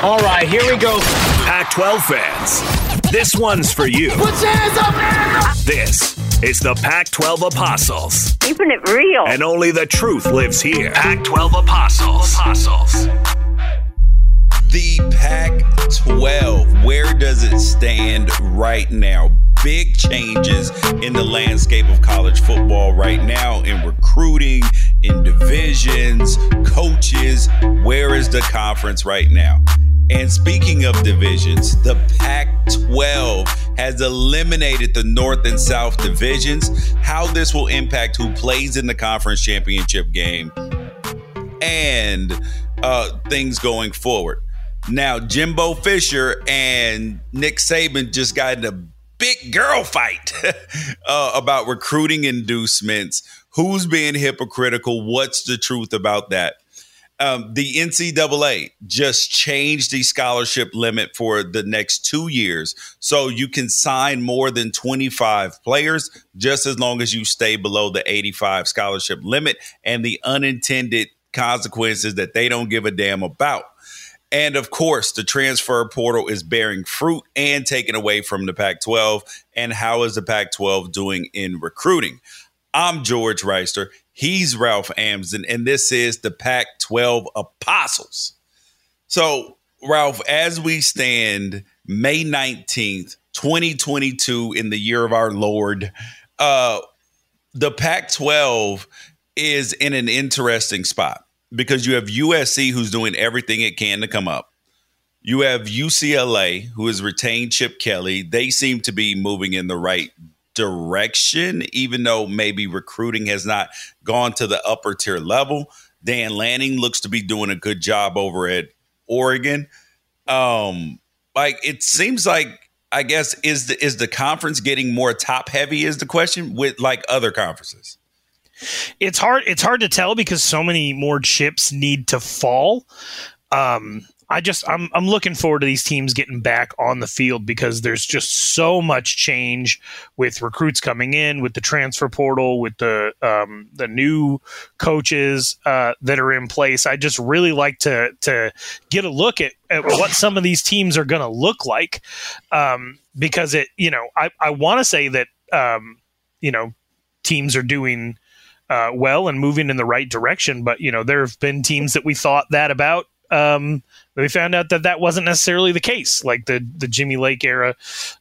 All right, here we go. Pac 12 fans, this one's for you. Put your hands up, man! This is the Pac 12 Apostles. Keeping it real. And only the truth lives here. Pac 12 Apostles. Apostles. The Pac 12, where does it stand right now? Big changes in the landscape of college football right now in recruiting, in divisions, coaches. Where is the conference right now? And speaking of divisions, the Pac 12 has eliminated the North and South divisions. How this will impact who plays in the conference championship game and uh, things going forward. Now, Jimbo Fisher and Nick Saban just got in a big girl fight uh, about recruiting inducements. Who's being hypocritical? What's the truth about that? Um, the NCAA just changed the scholarship limit for the next two years. So you can sign more than 25 players just as long as you stay below the 85 scholarship limit and the unintended consequences that they don't give a damn about. And of course, the transfer portal is bearing fruit and taken away from the Pac 12. And how is the Pac 12 doing in recruiting? I'm George Wrighster. He's Ralph Amsden, and this is the Pac 12 Apostles. So, Ralph, as we stand May 19th, 2022, in the year of our Lord, uh, the Pac 12 is in an interesting spot because you have USC who's doing everything it can to come up. You have UCLA who has retained Chip Kelly. They seem to be moving in the right direction, even though maybe recruiting has not gone to the upper tier level. Dan Lanning looks to be doing a good job over at Oregon. Um, like it seems like I guess is the is the conference getting more top heavy is the question with like other conferences. It's hard. It's hard to tell because so many more chips need to fall. Um, I just I'm I'm looking forward to these teams getting back on the field because there's just so much change with recruits coming in, with the transfer portal, with the um, the new coaches uh, that are in place. I just really like to to get a look at, at what some of these teams are going to look like um, because it you know I I want to say that um, you know teams are doing. Uh, well and moving in the right direction, but you know there have been teams that we thought that about um, we found out that that wasn't necessarily the case, like the the Jimmy Lake era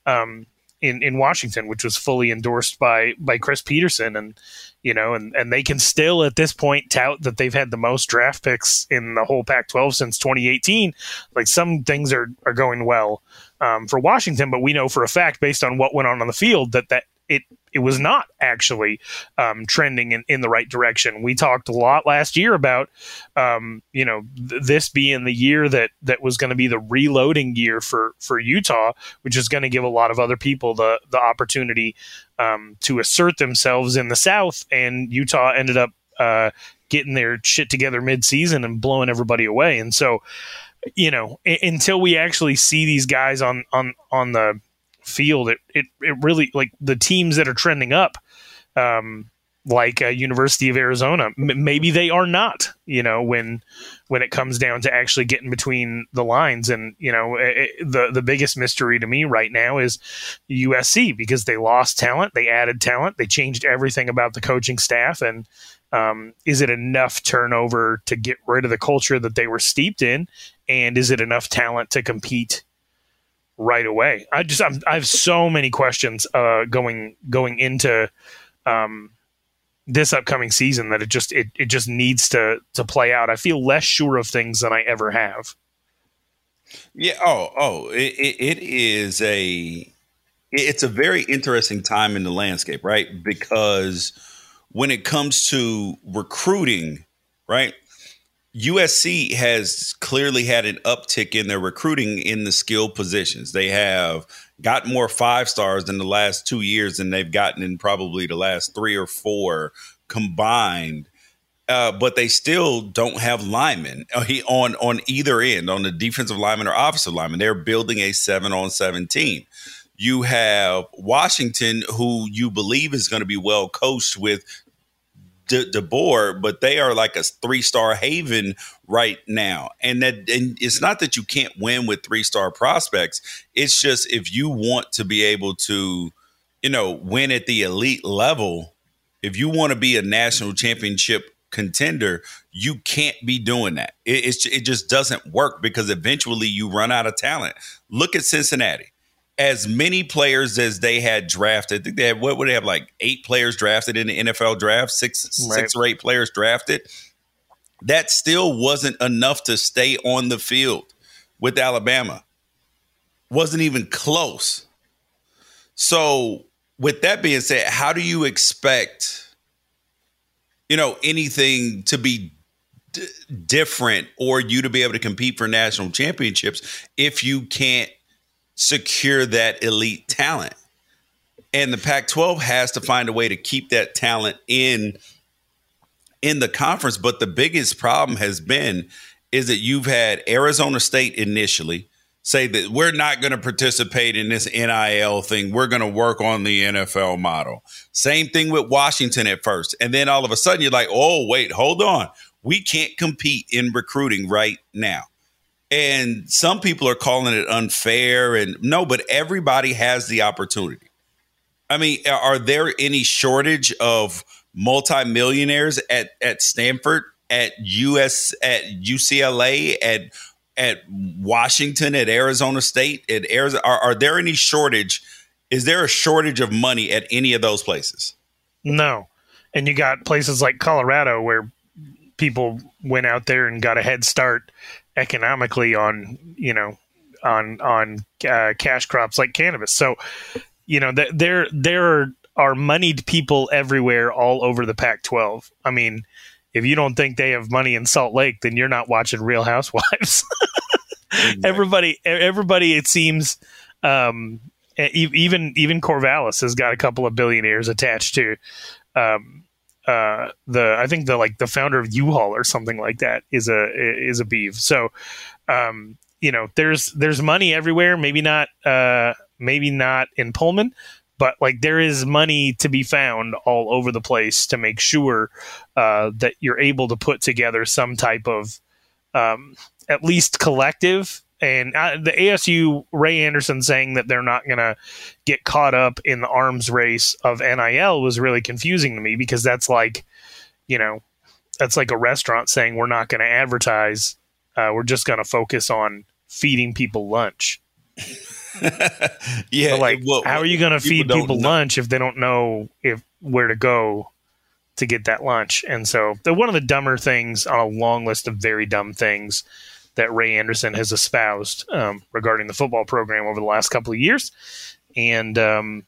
um, in in Washington, which was fully endorsed by by Chris Petersen, and you know, and and they can still at this point tout that they've had the most draft picks in the whole Pac-12 since 2018. Like some things are are going well um, for Washington, but we know for a fact, based on what went on on the field, that that it it was not actually um, trending in, in the right direction. We talked a lot last year about, um, you know, th- this being the year that that was going to be the reloading year for for Utah, which is going to give a lot of other people the the opportunity um, to assert themselves in the South. And Utah ended up uh, getting their shit together mid-season and blowing everybody away. And so, you know, I- until we actually see these guys on on on the field, it it, it really like the teams that are trending up. Um, like uh, University of Arizona, M- maybe they are not. You know, when when it comes down to actually getting between the lines, and you know, it, the the biggest mystery to me right now is USC because they lost talent, they added talent, they changed everything about the coaching staff, and um, is it enough turnover to get rid of the culture that they were steeped in, and is it enough talent to compete right away? I just I'm, I have so many questions uh, going going into. Um, this upcoming season that it just it, it just needs to to play out. I feel less sure of things than I ever have. Yeah. Oh, oh, it, it, it is a it's a very interesting time in the landscape, right? Because when it comes to recruiting, right? USC has clearly had an uptick in their recruiting in the skill positions. They have got more five stars in the last two years than they've gotten in probably the last three or four combined. Uh, but they still don't have linemen uh, on on either end, on the defensive lineman or offensive lineman. They're building a seven on seven team. You have Washington, who you believe is going to be well coached with De- but they are like a three star haven right now. And that and it's not that you can't win with three star prospects. It's just if you want to be able to, you know, win at the elite level, if you want to be a national championship contender, you can't be doing that. It, it just doesn't work because eventually you run out of talent. Look at Cincinnati as many players as they had drafted. Think they had what would they have like eight players drafted in the NFL draft, six Right. six or eight players drafted. That still wasn't enough to stay on the field with Alabama. Wasn't even close. So, with that being said, how do you expect you know anything to be d- different or you to be able to compete for national championships if you can't secure that elite talent. And the Pac-12 has to find a way to keep that talent in in the conference, but the biggest problem has been is that you've had Arizona State initially say that we're not going to participate in this NIL thing. We're going to work on the NFL model. Same thing with Washington at first. And then all of a sudden you're like, "Oh, wait, hold on. We can't compete in recruiting right now." And some people are calling it unfair and no, but everybody has the opportunity. I mean, are there any shortage of multimillionaires at at Stanford, at US, at UCLA, at at Washington, at Arizona State, at Arizona? Are, are there any shortage? Is there a shortage of money at any of those places? No, and you got places like Colorado where people went out there and got a head start economically on you know on on uh, cash crops like cannabis. So you know th- there there are moneyed people everywhere all over the Pac-12. I mean, if you don't think they have money in Salt Lake, then you're not watching Real Housewives. everybody, everybody, it seems. Um, even even Corvallis has got a couple of billionaires attached to um, uh, the I think the like the founder of U-Haul or something like that is a is a beef. So um, you know there's there's money everywhere. Maybe not uh, maybe not in Pullman, but like there is money to be found all over the place to make sure uh, that you're able to put together some type of um, at least collective. And uh, the ASU Ray Anderson saying that they're not going to get caught up in the arms race of NIL was really confusing to me because that's like, you know, that's like a restaurant saying we're not going to advertise. Uh, we're just going to focus on feeding people lunch. yeah, But, like, how are you going to feed people know. lunch if they don't know if where to go to get that lunch? And so, the one of the dumber things on a long list of very dumb things that Ray Anderson has espoused um, regarding the football program over the last couple of years, and um,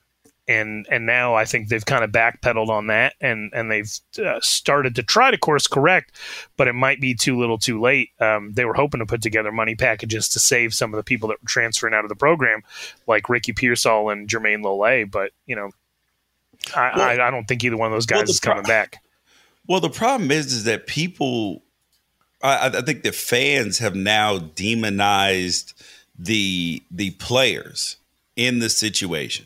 and and now I think they've kind of backpedaled on that, and and they've uh, started to try to course correct, but it might be too little, too late. Um, they were hoping to put together money packages to save some of the people that were transferring out of the program, like Ricky Pearsall and Jermayne Lole, but you know, I, well, I, I, don't think either one of those guys well, is coming pro- back. Well, the problem is, is that people, I, I think the fans have now demonized the the players in the situation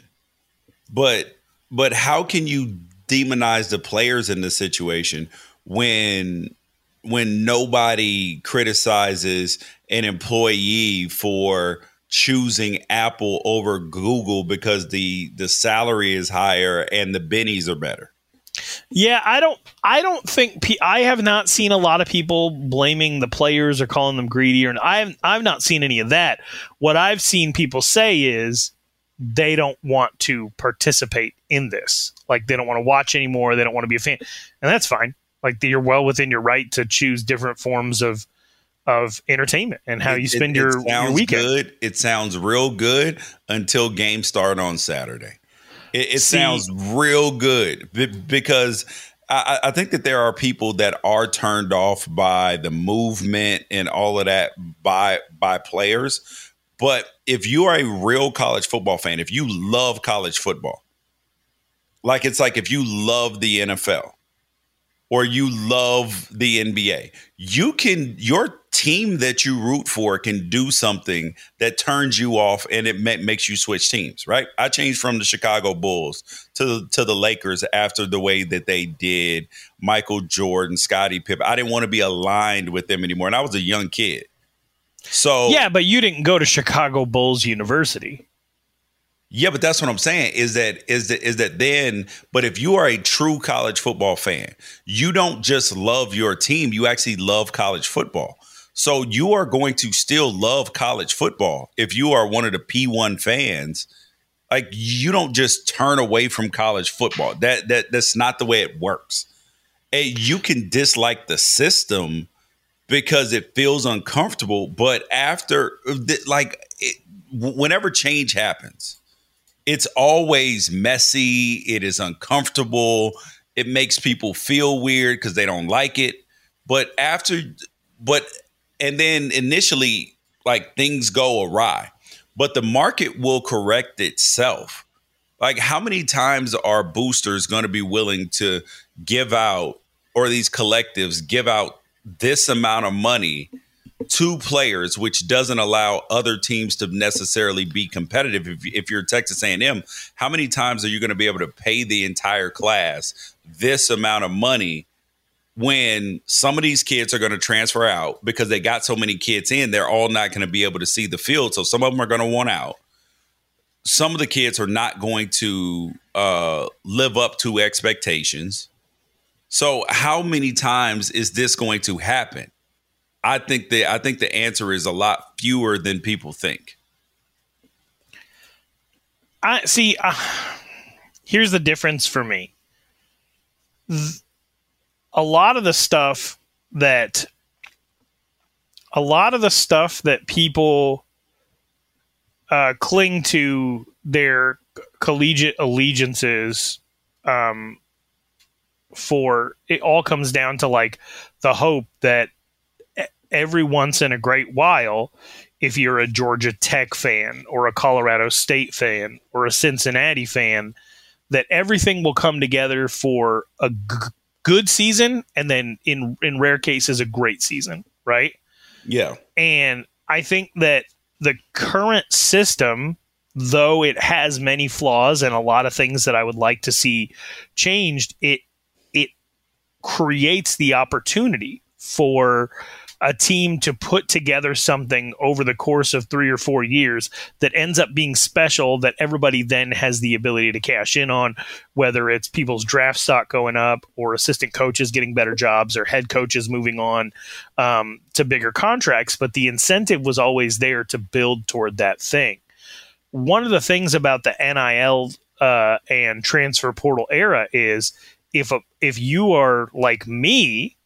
but but how can you demonize the players in the situation when when nobody criticizes an employee for choosing Apple over Google because the the salary is higher and the bennies are better. Yeah, I don't I don't think I have not seen a lot of people blaming the players or calling them greedy or I've I've not seen any of that. What I've seen people say is they don't want to participate in this. Like they don't want to watch anymore. They don't want to be a fan, and that's fine. Like you're well within your right to choose different forms of of entertainment and how it, you spend it, your, it your weekend. Good. It sounds real good until games start on Saturday. It, it See, sounds real good because I, I, think that there are people that are turned off by the movement and all of that by by players. But if you are a real college football fan, if you love college football, like it's like if you love the NFL or you love the NBA, you can your team that you root for can do something that turns you off and it makes you switch teams, right? I changed from the Chicago Bulls to to the Lakers after the way that they did Michael Jordan, Scottie Pippen. I didn't want to be aligned with them anymore, and I was a young kid. So yeah, but you didn't go to Chicago Bulls University. Yeah, but that's what I'm saying is that is that is that then but if you are a true college football fan, you don't just love your team, you actually love college football. So you are going to still love college football if you are one of the P1 fans. Like you don't just turn away from college football. That that that's not the way it works. Hey, you can dislike the system because it feels uncomfortable. But after, uh, like, it, whenever change happens, it's always messy. It is uncomfortable. It makes people feel weird because they don't like it. But after, but, and then initially, like, things go awry, but the market will correct itself. Like, how many times are boosters going to be willing to give out, or these collectives give out this amount of money to players, which doesn't allow other teams to necessarily be competitive. If, if you're Texas A&M, how many times are you going to be able to pay the entire class this amount of money when some of these kids are going to transfer out because they got so many kids in? They're all not going to be able to see the field, so some of them are going to want out. Some of the kids are not going to uh, live up to expectations so how many times is this going to happen? I think the I think the answer is a lot fewer than people think. I see. Uh, here's the difference for me. A lot of the stuff that a lot of the stuff that people uh, cling to their collegiate allegiances um, for it all comes down to like the hope that every once in a great while if you're a Georgia Tech fan or a Colorado State fan or a Cincinnati fan that everything will come together for a g- good season and then in in rare cases a great season, right? Yeah. And I think that the current system though it has many flaws and a lot of things that I would like to see changed, it creates the opportunity for a team to put together something over the course of three or four years that ends up being special that everybody then has the ability to cash in on, whether it's people's draft stock going up or assistant coaches getting better jobs or head coaches moving on um, to bigger contracts. But the incentive was always there to build toward that thing. One of the things about the NIL uh, and transfer portal era is if a, if you are like me,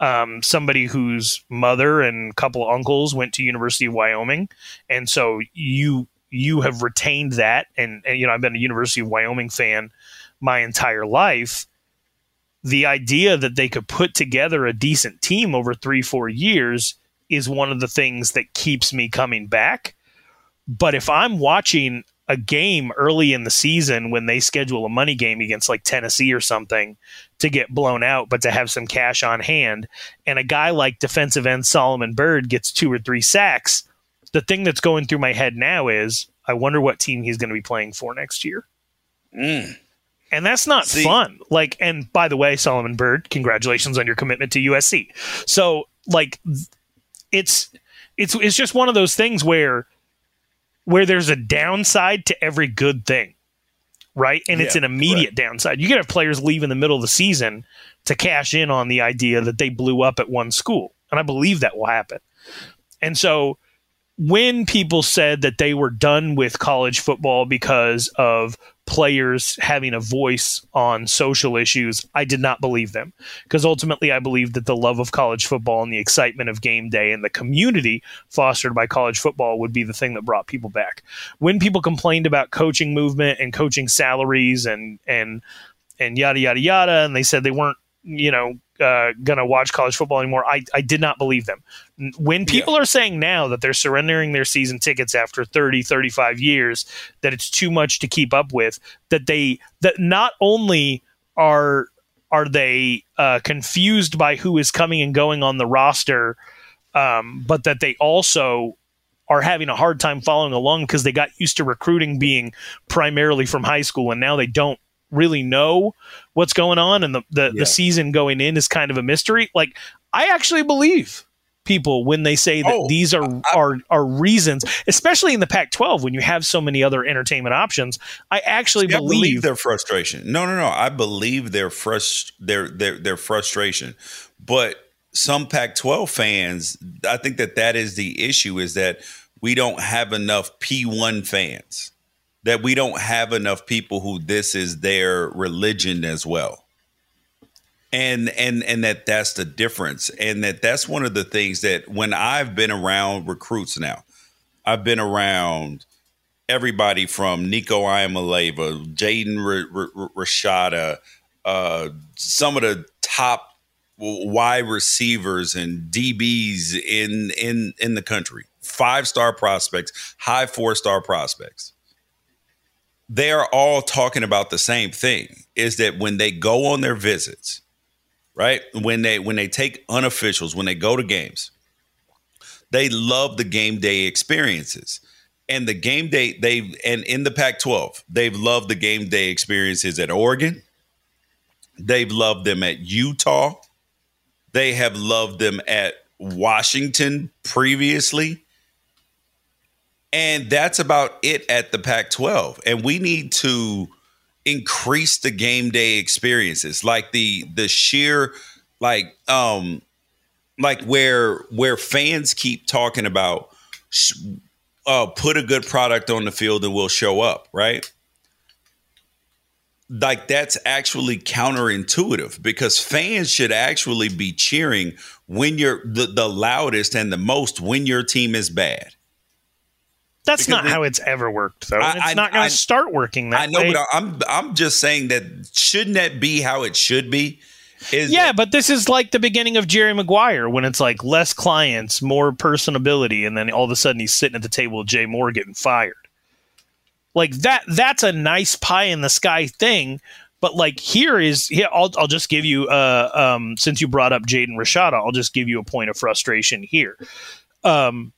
um, somebody whose mother and couple uncles went to University of Wyoming, and so you you have retained that, and, and you know I've been a University of Wyoming fan my entire life. The idea that they could put together a decent team over three four years is one of the things that keeps me coming back. But if I'm watching a game early in the season when they schedule a money game against like Tennessee or something to get blown out, but to have some cash on hand, and a guy like defensive end Solomon Byrd gets two or three sacks, the thing that's going through my head now is I wonder what team he's going to be playing for next year. Mm. And that's not See- fun. Like, and by the way, Solomon Byrd, congratulations on your commitment to USC. So, like, it's it's it's just one of those things where where there's a downside to every good thing, right? And it's an immediate downside. You could have players leave in the middle of the season to cash in on the idea that they blew up at one school, and I believe that will happen. And so when people said that they were done with college football because of players having a voice on social issues, I did not believe them. Because ultimately, I believe that the love of college football and the excitement of game day and the community fostered by college football would be the thing that brought people back. When people complained about coaching movement and coaching salaries and and and yada yada yada, and they said they weren't, you know, uh, gonna watch college football anymore. I, I did not believe them. When people are saying now that they're surrendering their season tickets after 30, 35 years, that it's too much to keep up with, that they that not only are are they uh, confused by who is coming and going on the roster, um, but that they also are having a hard time following along because they got used to recruiting being primarily from high school and now they don't really know what's going on and the, the, Yeah. the season going in is kind of a mystery. Like I actually believe people when they say that Oh, these are are are reasons, especially in the Pac-12 when you have so many other entertainment options. I actually See, I believe, their frustration. No, no, no. I believe their frust their their their frustration. But some Pac-12 fans, I think that that is the issue is that we don't have enough P1 fans. That we don't have enough people who this is their religion as well. And and and that that's the difference and that that's one of the things that when I've been around recruits now. I've been around everybody from Nico Iamaleava, Jaden R- R- Rashada, uh, some of the top wide receivers and DBs in in in the country, five star prospects, high four star prospects. They are all talking about the same thing: is that when they go on their visits, right? When they when they take unofficials, when they go to games, they love the game day experiences and the game day they've and in the Pac 12, they've loved the game day experiences at Oregon. They've loved them at Utah. They have loved them at Washington previously. And that's about it at the Pac 12. And we need to increase the game day experiences like the the sheer like um like where where fans keep talking about uh, put a good product on the field and we'll show up, right? Like that's actually counterintuitive because fans should actually be cheering when you're the, the loudest and the most when your team is bad. That's because not it- how it's ever worked, though. I- it's I- not going to start working that way. I know, way. but I'm I'm just saying that shouldn't that be how it should be? Is Yeah, that- but this is like the beginning of Jerry Maguire when it's like less clients, more personability, and then all of a sudden he's sitting at the table with Jay Mohr getting fired. Like that that's a nice pie in the sky thing. But like here is here I'll I'll just give you uh um since you brought up Jaden Rashada, I'll just give you a point of frustration here. Um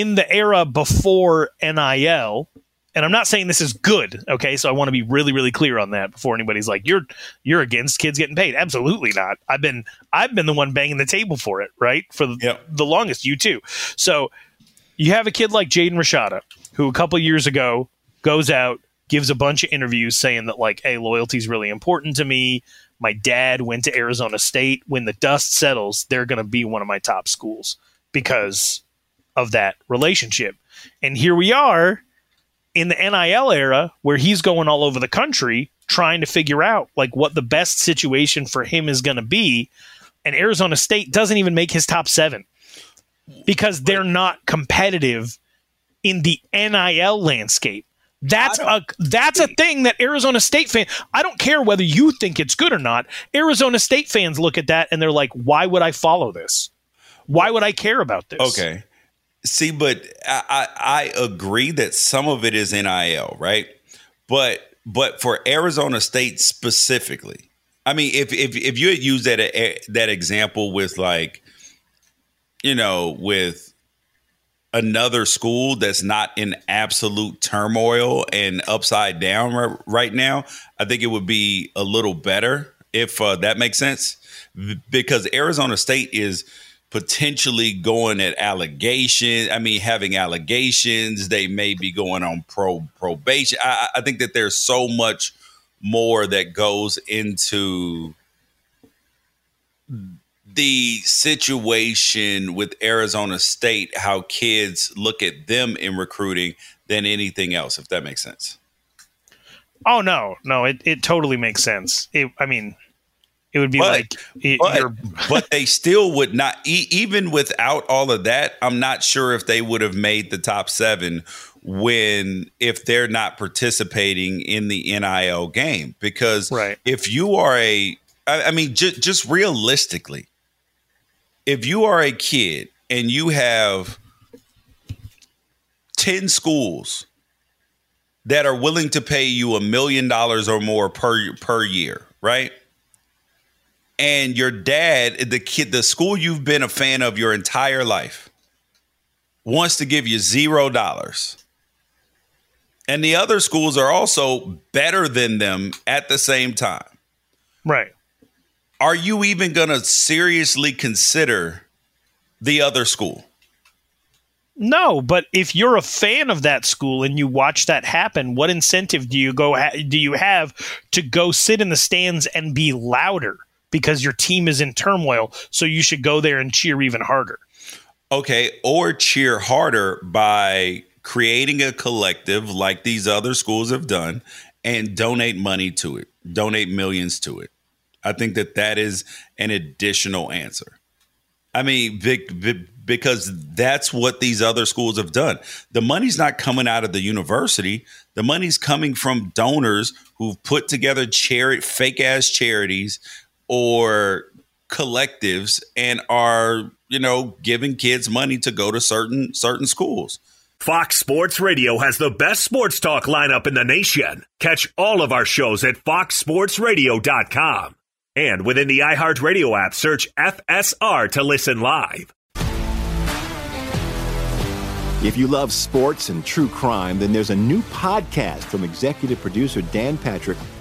in the era before NIL, and I'm not saying this is good, okay? So I want to be really, really clear on that before anybody's like, "You're you're against kids getting paid." Absolutely not. I've been I've been the one banging the table for it, right? For the, Yep. the longest, you too. So you have a kid like Jaden Rashada, who a couple years ago goes out, gives a bunch of interviews saying that like, "Hey, loyalty is really important to me." My dad went to Arizona State. When the dust settles, they're going to be one of my top schools because of that relationship. And here we are in the NIL era where he's going all over the country trying to figure out like what the best situation for him is going to be and Arizona State doesn't even make his top 7 because they're not competitive in the NIL landscape. That's a that's a thing that Arizona State fan. I don't care whether you think it's good or not. Arizona State fans look at that and they're like, "Why would I follow this? Why would I care about this?" Okay. See, but I, I, agree that some of it is NIL, right? But but for Arizona State specifically, I mean, if if if you had used that that example with like, you know, with another school that's not in absolute turmoil and upside down right, right now, I think it would be a little better if uh, that makes sense. Because Arizona State is potentially going at allegations. I mean, having allegations. They may be going on pro probation. I, I think that there's so much more that goes into the situation with Arizona State, how kids look at them in recruiting than anything else, if that makes sense. Oh no, no, it, it totally makes sense. It, I mean, it would be but, like, it, but, but they still would not, e- even without all of that. I'm not sure if they would have made the top seven when if they're not participating in the NIL game. Because right. if you are a, I, I mean, just just realistically, if you are a kid and you have 10 schools that are willing to pay you a million dollars or more per per year, right? And your dad, the kid, the school you've been a fan of your entire life, wants to give you zero dollars. And the other schools are also better than them at the same time. Right are you even going to seriously consider the other school? No, but if you're a fan of that school and you watch that happen, what incentive do you go ha- do you have to go sit in the stands and be louder because your team is in turmoil, so you should go there and cheer even harder. Okay, or cheer harder by creating a collective like these other schools have done and donate money to it. Donate millions to it. I think that that is an additional answer. I mean, because that's what these other schools have done. The money's not coming out of the university. The money's coming from donors who've put together charity, fake ass charities or collectives and are, you know, giving kids money to go to certain certain schools. Fox Sports Radio has the best sports talk lineup in the nation. Catch all of our shows at foxsportsradio.com. And within the iHeartRadio app, search FSR to listen live. If you love sports and true crime, then there's a new podcast from executive producer Dan Patrick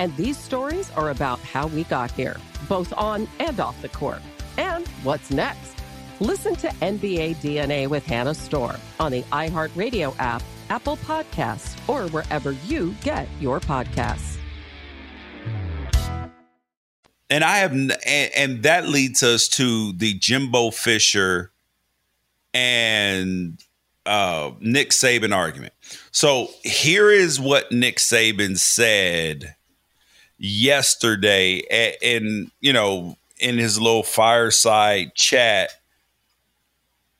And these stories are about how we got here, both on and off the court. And what's next? Listen to NBA DNA with Hannah Storm on the iHeartRadio app, Apple Podcasts, or wherever you get your podcasts. And I have, and, and that leads us to the Jimbo Fisher and uh, Nick Saban argument. So here is what Nick Saban said yesterday, in you know, in his little fireside chat,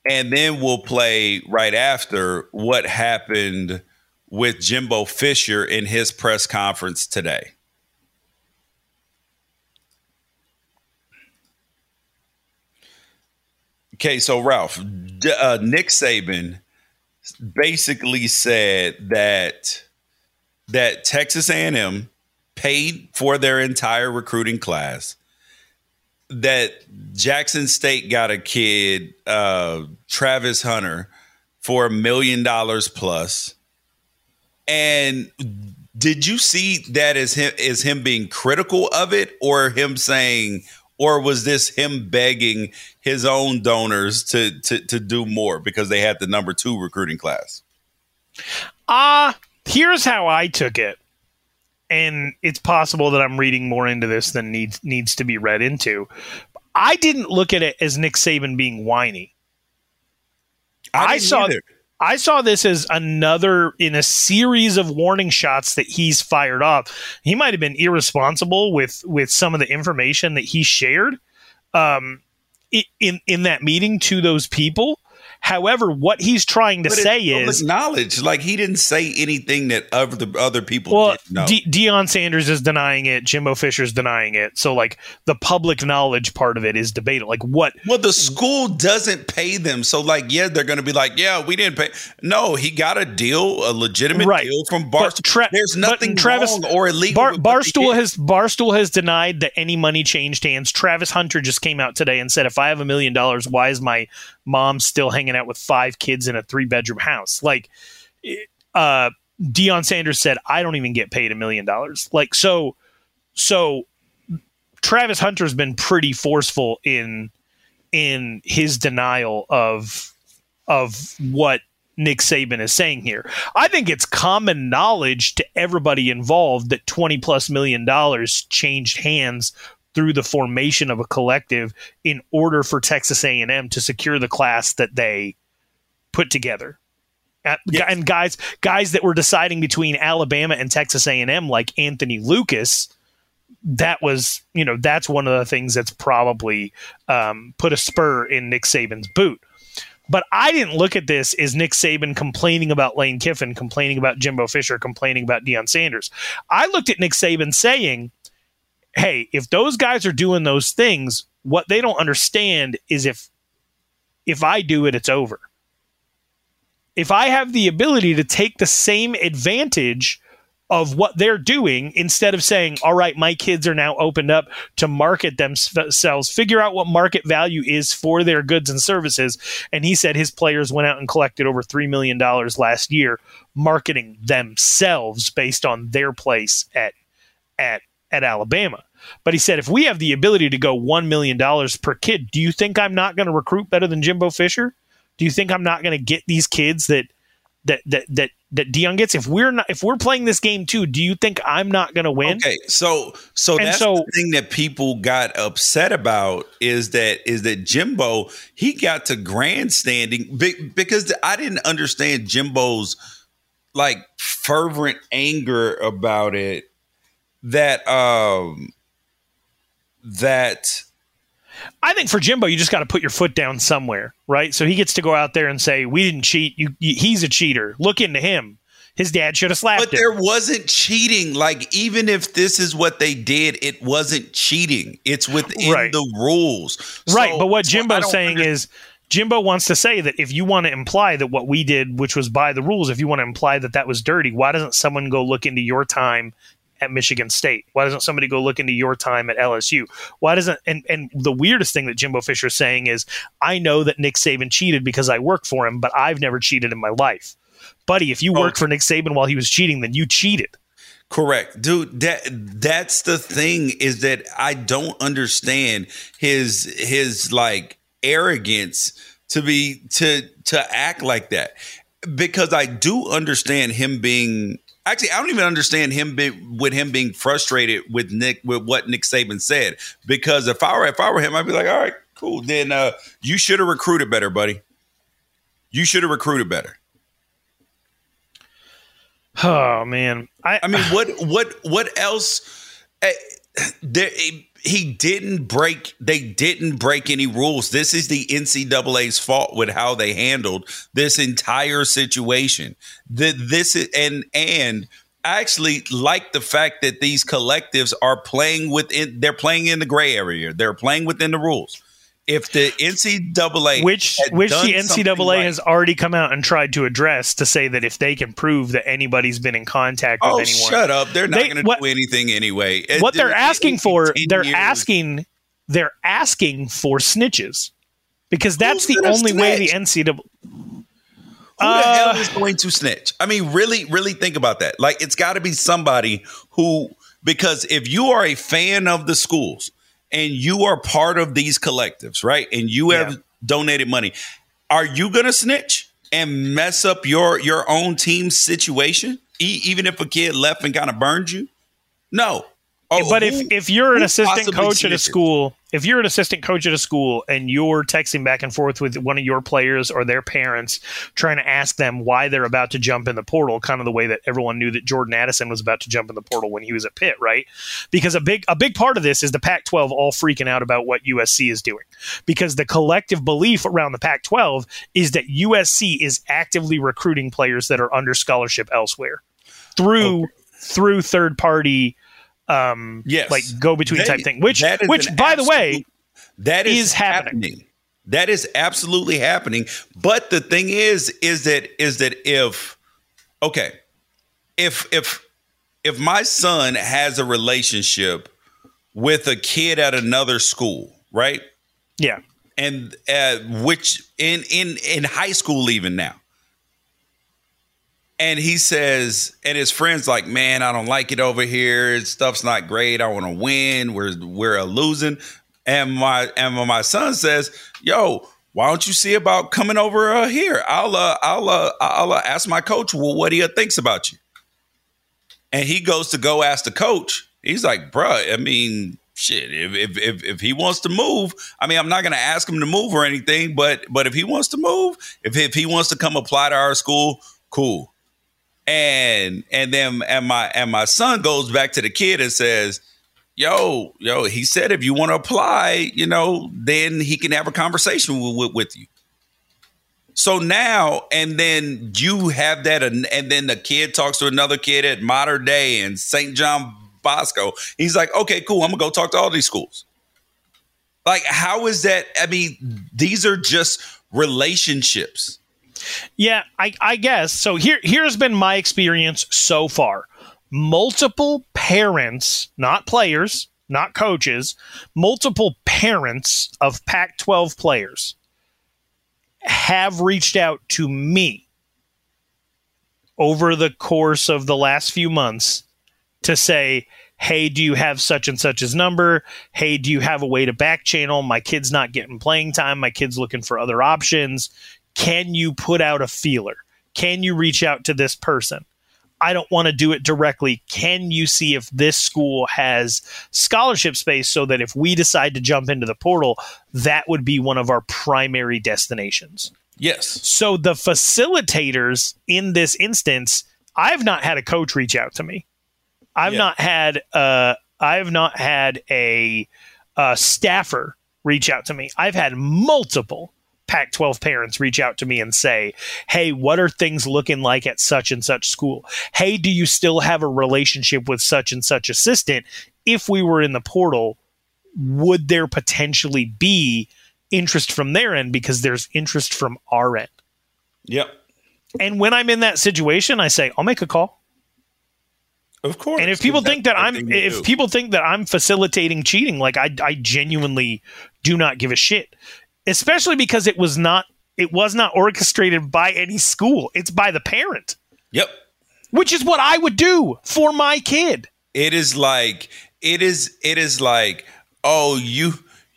and then we'll play right after what happened with Jimbo Fisher in his press conference today. Okay, so Ralph, uh, Nick Saban basically said that that Texas A&M paid for their entire recruiting class. That Jackson State got a kid, uh, Travis Hunter, for a million dollars plus. And did you see that as him as him being critical of it, or him saying, or was this him begging his own donors to to to do more because they had the number two recruiting class? Ah, uh, here's how I took it. And it's possible that I'm reading more into this than needs needs to be read into. I didn't look at it as Nick Saban being whiny. I, I saw either. I saw this as another in a series of warning shots that he's fired off. He might have been irresponsible with with some of the information that he shared um, in in that meeting to those people. However, what he's trying to but say is knowledge. Like he didn't say anything that other other people well, didn't know. De- Deion Sanders is denying it. Jimbo Fisher's denying it. So like the public knowledge part of it is debated. Like what? Well, the school doesn't pay them. So like, yeah, they're going to be like, yeah, we didn't pay. No, he got a deal, a legitimate right. deal from Barstool. Tra- There's nothing Travis, wrong or illegal. Bar- Barstool has Barstool has denied that any money changed hands. Travis Hunter just came out today and said, if I have a million dollars, why is my mom's still hanging out with five kids in a three bedroom house. Like, uh, Deion Sanders said, I don't even get paid a million dollars. Like, so, so Travis Hunter's been pretty forceful in, in his denial of, of what Nick Saban is saying here. I think it's common knowledge to everybody involved that 20 plus million dollars changed hands through the formation of a collective in order for Texas A&M to secure the class that they put together. Yes. And guys, guys that were deciding between Alabama and Texas A&M, like Anthony Lucas, that was, you know, that's one of the things that's probably um, put a spur in Nick Saban's boot. But I didn't look at this as Nick Saban complaining about Lane Kiffin, complaining about Jimbo Fisher, complaining about Deion Sanders. I looked at Nick Saban saying, hey, if those guys are doing those things, what they don't understand is if if I do it, it's over. If I have the ability to take the same advantage of what they're doing instead of saying, all right, my kids are now opened up to market themselves, figure out what market value is for their goods and services. And he said his players went out and collected over $3 million last year marketing themselves based on their place at, at at Alabama. But he said, if we have the ability to go $1 million per kid, do you think I'm not going to recruit better than Jimbo Fisher? Do you think I'm not going to get these kids that, that, that, that, that Deion gets? If we're not, if we're playing this game too, do you think I'm not going to win? Okay. So, so and that's so, the thing that people got upset about is that, is that Jimbo, he got to grandstanding because I didn't understand Jimbo's like fervent anger about it that um that I think for Jimbo, you just got to put your foot down somewhere, right? So he gets to go out there and say, "We didn't cheat. You, you, he's a cheater. Look into him. His dad should have slapped but him. there wasn't cheating. Like even if this is what they did, it wasn't cheating. It's within Right. the rules. right, So- but what so Jimbo's don't saying under- is Jimbo wants to say that if you want to imply that what we did, which was by the rules, if you want to imply that that was dirty, why doesn't someone go look into your time at Michigan State? Why doesn't somebody go look into your time at LSU? Why doesn't and and the weirdest thing that Jimbo Fisher is saying is, I know that Nick Saban cheated because I work for him, but I've never cheated in my life. Buddy, if you oh. worked for Nick Saban while he was cheating, then you cheated. Correct, dude. That that's the thing is that I don't understand his his like arrogance to be to to act like that because I do understand him being actually I don't even understand him be, with him being frustrated with Nick with what Nick Saban said. Because if I were if I were him I'd be like all right cool. Then uh you should have recruited better buddy. You should have recruited better. Oh man, I, I mean, what what what else? eh, there, he didn't break. They didn't break any rules. This is the NCAA's fault with how they handled this entire situation. The, this is and and I actually like the fact that these collectives are playing within. They're playing in the gray area. They're playing within the rules. If the NCAA, which which the NCAA right- has already come out and tried to address to say that if they can prove that anybody's been in contact Oh, with anyone, shut up! They're not They- going to do anything anyway. what they're They're- asking for, they're years. asking, they're asking for snitches because that's Who's the only way the? NCAA. Who the Uh, hell is going to snitch? I mean, really, really think about that. Like, it's got to be somebody who, because if you are a fan of the schools and you are part of these collectives, right, and you have Yeah. donated money, are you going to snitch and mess up your your own team's situation, e- even if a kid left and kind of burned you? No. Oh, but who- if if you're an assistant coach at a school, if you're an assistant coach at a school and you're texting back and forth with one of your players or their parents, trying to ask them why they're about to jump in the portal, kind of the way that everyone knew that Jordan Addison was about to jump in the portal when he was at Pitt, right? Because a big a big part of this is the Pac-12 all freaking out about what USC is doing, because the collective belief around the Pac-12 is that USC is actively recruiting players that are under scholarship elsewhere through through third party um Yes. like go between type thing which which by the way that is, is happening. That is absolutely happening. But the thing is, is that is that if okay, if if if my son has a relationship with a kid at another school, right? yeah And uh, which in in in high school even now. And he says, and his friends like, man, I don't like it over here. Stuff's not great. I want to win. We're we're losing. And my and my son says, yo, why don't you see about coming over uh, here? I'll uh, I'll uh, I'll uh, ask my coach well, what he thinks about you. And he goes to go ask the coach. He's like, bruh, I mean, shit. If if if, if he wants to move, I mean, I'm not gonna ask him to move or anything, but but if he wants to move, if if he wants to come apply to our school, cool. And and then and my and my son goes back to the kid and says, "Yo, yo," he said, if you want to apply, you know, then he can have a conversation with, with, with you. So now, and then you have that, and, and then the kid talks to another kid at Mater Dei and St. John Bosco. He's like, okay, cool. I'm gonna go talk to all these schools. Like, how is that? I mean, these are just relationships. Yeah i i guess so here here's been my experience so far multiple parents not players not coaches multiple parents of pac 12 players have reached out to me over the course of the last few months to say, hey, do you have such and such as number? Hey, do you have a way to back channel? My kid's not getting playing time. My kid's looking for other options. Can you put out a feeler? Can you reach out to this person? I don't want to do it directly. Can you see if this school has scholarship space so that if we decide to jump into the portal, that would be one of our primary destinations? Yes. So the facilitators in this instance, I've not had a coach reach out to me. I've Yeah. not had uh I've not had a, uh staffer reach out to me. I've had multiple Pac 12 parents reach out to me and say, Hey, what are things looking like at such and such school? Hey, do you still have a relationship with such and such assistant? If we were in the portal, would there potentially be interest from their end because there's interest from our end? Yep. And when I'm in that situation, I say, I'll make a call. Of course. And if people think that I'm if do. people think that I'm facilitating cheating, like I I genuinely do not give a shit. Especially because it was not it was not orchestrated by any school. It's by the parent. Yep. Which is what I would do for my kid. It is like it is it is like, oh, you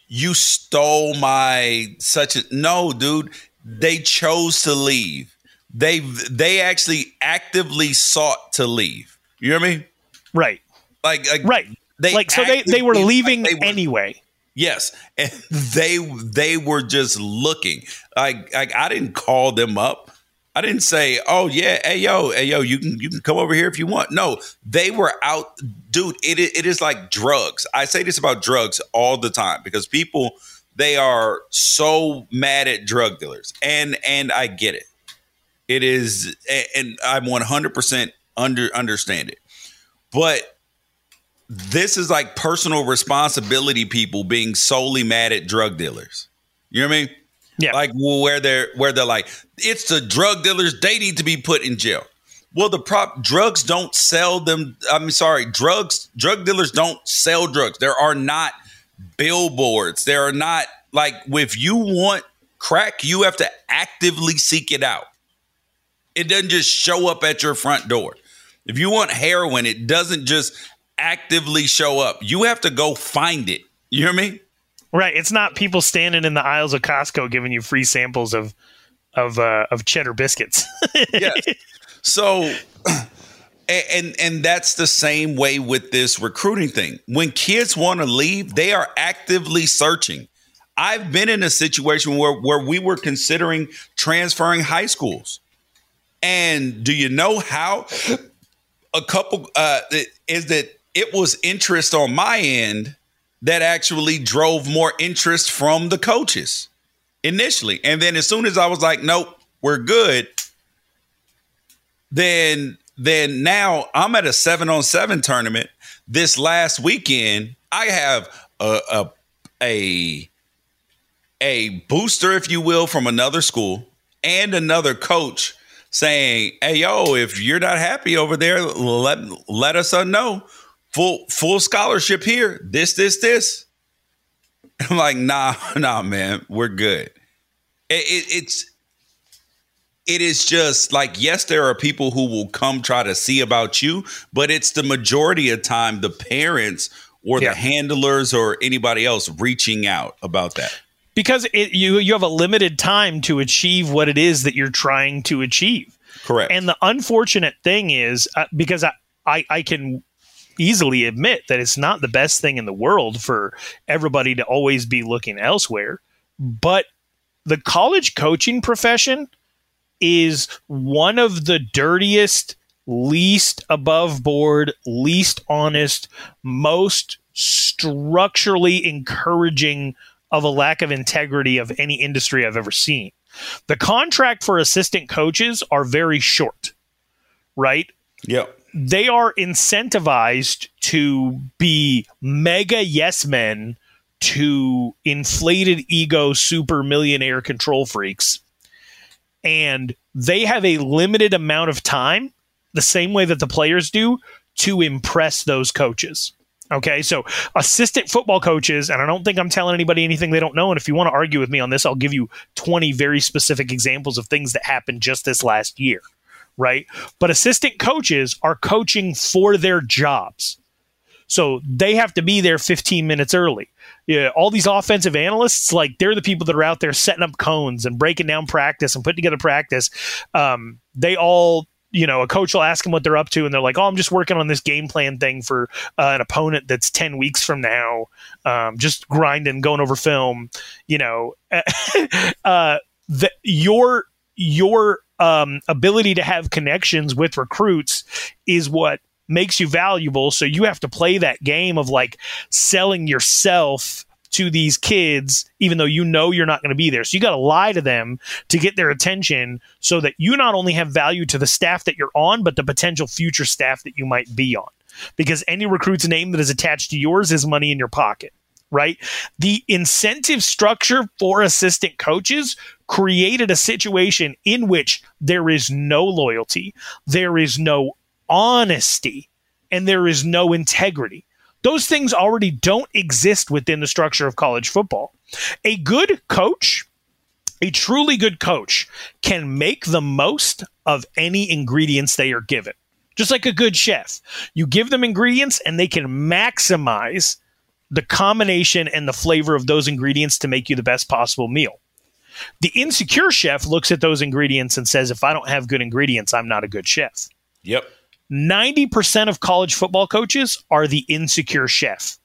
you stole my such a no, dude. They chose to leave. They they actually actively sought to leave. You know what I mean? Right. Like, like right. They like so they, they were leaving like they were- anyway. Yes, and they they were just looking. Like like I didn't call them up. I didn't say, "Oh yeah, hey yo, hey yo, you can you can come over here if you want." No, they were out, dude. It it is like drugs. I say this about drugs all the time because people they are so mad at drug dealers, and and I get it. It is, and I'm 100 percent under understand it, but this is like personal responsibility people being solely mad at drug dealers. You know what I mean? Yeah. Like where they're where they're like, it's the drug dealers, they need to be put in jail. Well, the prop drugs don't sell them. I'm sorry, drugs, drug dealers don't sell drugs. There are not billboards. There are not like if you want crack, you have to actively seek it out. It doesn't just show up at your front door. If you want heroin, it doesn't just actively show up. You have to go find it. You hear me? Right. It's not people standing in the aisles of Costco giving you free samples of of uh, of cheddar biscuits. yeah. So a- and and that's the same way with this recruiting thing. When kids want to leave, they are actively searching. I've been in a situation where where we were considering transferring high schools. And do you know how a couple uh is that it was interest on my end that actually drove more interest from the coaches initially. And then as soon as I was like, nope, we're good, then then now I'm at a seven on seven tournament. This last weekend, I have a a a, a booster, if you will, from another school and another coach saying, "Hey, yo, if you're not happy over there, let let us know. Full full scholarship here. This, this, this." I'm like, nah, nah, man, we're good. It, it, it's it is just like yes there are people who will come try to see about you but it's the majority of time the parents or Yeah. the handlers or anybody else reaching out about that because it, you you have a limited time to achieve what it is that you're trying to achieve. correct And the unfortunate thing is uh, because I, I I can easily admit that it's not the best thing in the world for everybody to always be looking elsewhere, but the college coaching profession is one of the dirtiest, least above board, least honest, most structurally encouraging of a lack of integrity of any industry I've ever seen. The contract for assistant coaches are very short, right? yep They are incentivized to be mega yes men to inflated ego super millionaire control freaks and they have a limited amount of time, the same way that the players do, to impress those coaches. Okay, so assistant football coaches, and I don't think I'm telling anybody anything they don't know. And if you want to argue with me on this, I'll give you 20 very specific examples of things that happened just this last year, right? But assistant coaches are coaching for their jobs. So they have to be there 15 minutes early. Yeah, all these offensive analysts, like they're the people that are out there setting up cones and breaking down practice and putting together practice. Um, they all, you know, a coach will ask them what they're up to, and they're like, "Oh, I'm just working on this game plan thing for uh, an opponent that's 10 weeks from now, um, just grinding, going over film." You know, uh, the, your your um, ability to have connections with recruits is what makes you valuable. So you have to play that game of like selling yourself to these kids, even though you know you're not going to be there. So you got to lie to them to get their attention so that you not only have value to the staff that you're on, but the potential future staff that you might be on. Because any recruit's name that is attached to yours is money in your pocket right? The incentive structure for assistant coaches created a situation in which there is no loyalty, there is no honesty, and there is no integrity. Those things already don't exist within the structure of college football. A good coach, a truly good coach, can make the most of any ingredients they are given. Just like a good chef, you give them ingredients and they can maximize the combination and the flavor of those ingredients to make you the best possible meal. The insecure chef looks at those ingredients and says, if I don't have good ingredients, I'm not a good chef. Yep. 90% of college football coaches are the insecure chef.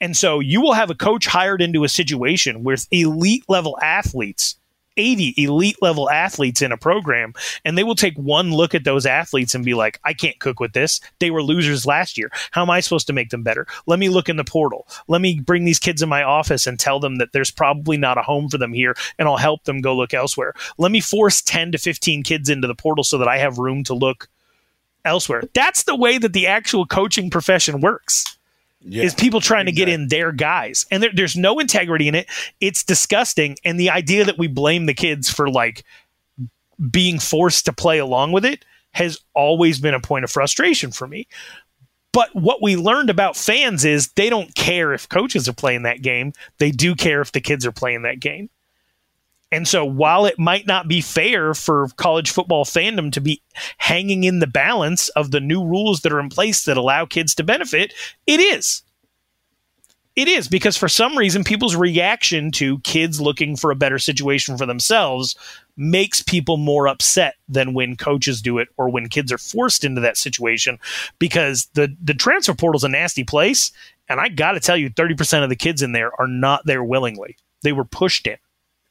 And so you will have a coach hired into a situation with elite level athletes 80 elite level athletes in a program and they will take one look at those athletes and be like i can't cook with this. They were losers last year. How am i supposed to make them better? Let me look in the portal. Let me bring these kids in my office and tell them that there's probably not a home for them here and i'll help them go look elsewhere. Let me force 10 to 15 kids into the portal so that i have room to look elsewhere. That's the way that the actual coaching profession works. Yeah, is people trying exactly. to get in their guys, and there, there's no integrity in it. It's disgusting, and the idea that we blame the kids for like being forced to play along with it has always been a point of frustration for me. But what we learned about fans is they don't care if coaches are playing that game. They do care if the kids are playing that game. And so while it might not be fair for college football fandom to be hanging in the balance of the new rules that are in place that allow kids to benefit, it is. It is because for some reason people's reaction to kids looking for a better situation for themselves makes people more upset than when coaches do it or when kids are forced into that situation because the the transfer portal is a nasty place and I got to tell you 30% of the kids in there are not there willingly. They were pushed in.